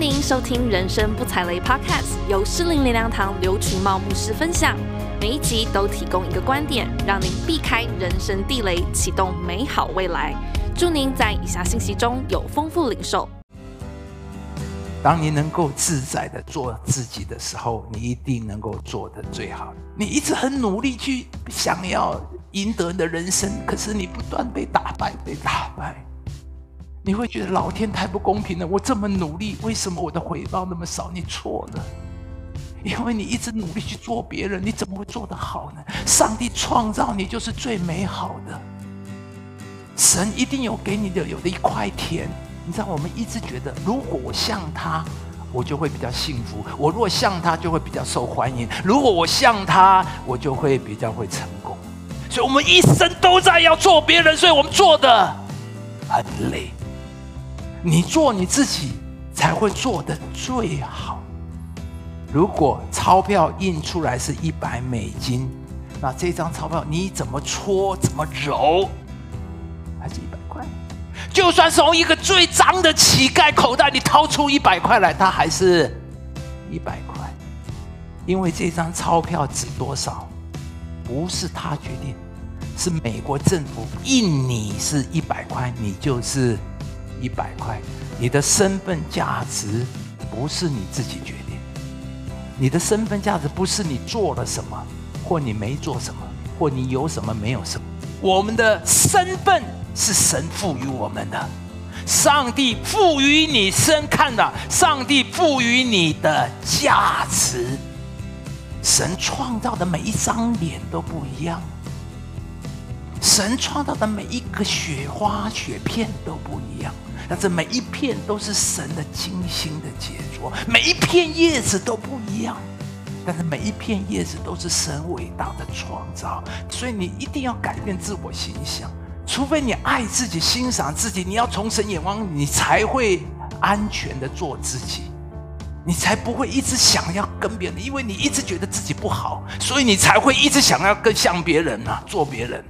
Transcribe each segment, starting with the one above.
您收听《人生不踩雷》Podcast，由诗灵灵粮堂刘群茂牧师分享。每一集都提供一个观点，让您避开人生地雷，启动美好未来。祝您在以下信息中有丰富领受。当你能够自在的做自己的时候，你一定能够做的最好。你一直很努力去想要赢得你的人生，可是你不断被打败，被打败。你会觉得老天太不公平了，我这么努力，为什么我的回报那么少？你错了，因为你一直努力去做别人，你怎么会做得好呢？上帝创造你就是最美好的，神一定有给你的有的一块田。你知道，我们一直觉得，如果我像他，我就会比较幸福；我如果像他，就会比较受欢迎；如果我像他，我就会比较会成功。所以，我们一生都在要做别人，所以我们做的很累。你做你自己才会做得最好。如果钞票印出来是一百美金，那这张钞票你怎么搓怎么揉，还是一百块？就算从一个最脏的乞丐口袋里掏出一百块来，它还是一百块。因为这张钞票值多少，不是他决定，是美国政府印你是一百块，你就是。一百块，你的身份价值不是你自己决定，你的身份价值不是你做了什么，或你没做什么，或你有什么没有什么。我们的身份是神赋予我们的，上帝赋予你身看的，上帝赋予你的价值，神创造的每一张脸都不一样。神创造的每一个雪花雪片都不一样，但是每一片都是神的精心的杰作，每一片叶子都不一样，但是每一片叶子都是神伟大的创造。所以你一定要改变自我形象，除非你爱自己、欣赏自己，你要从神眼光，你才会安全的做自己，你才不会一直想要跟别人，因为你一直觉得自己不好，所以你才会一直想要更像别人啊，做别人。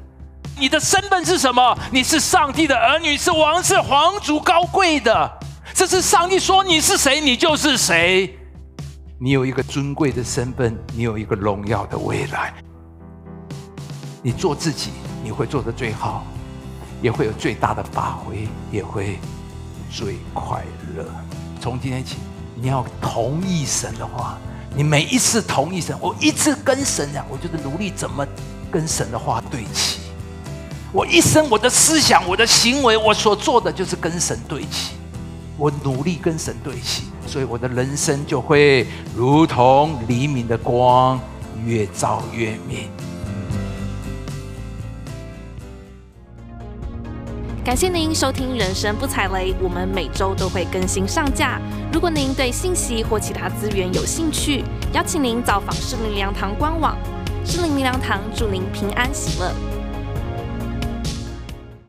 你的身份是什么？你是上帝的儿女，是王，是皇族，高贵的。这是上帝说你是谁，你就是谁。你有一个尊贵的身份，你有一个荣耀的未来。你做自己，你会做得最好，也会有最大的发挥，也会最快乐。从今天起，你要同意神的话。你每一次同意神，我一直跟神讲，我就是努力怎么跟神的话对齐。我一生，我的思想，我的行为，我所做的就是跟神对齐。我努力跟神对齐，所以我的人生就会如同黎明的光，越照越明。感谢您收听《人生不踩雷》，我们每周都会更新上架。如果您对信息或其他资源有兴趣，邀请您造访圣灵粮堂官网。圣灵粮堂祝您平安喜乐。